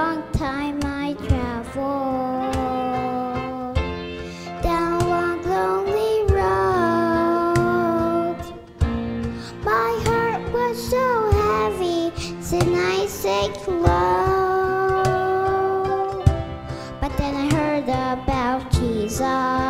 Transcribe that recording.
long time I traveled down one lonely road. My heart was so heavy, then I said low. But then I heard about Jesus.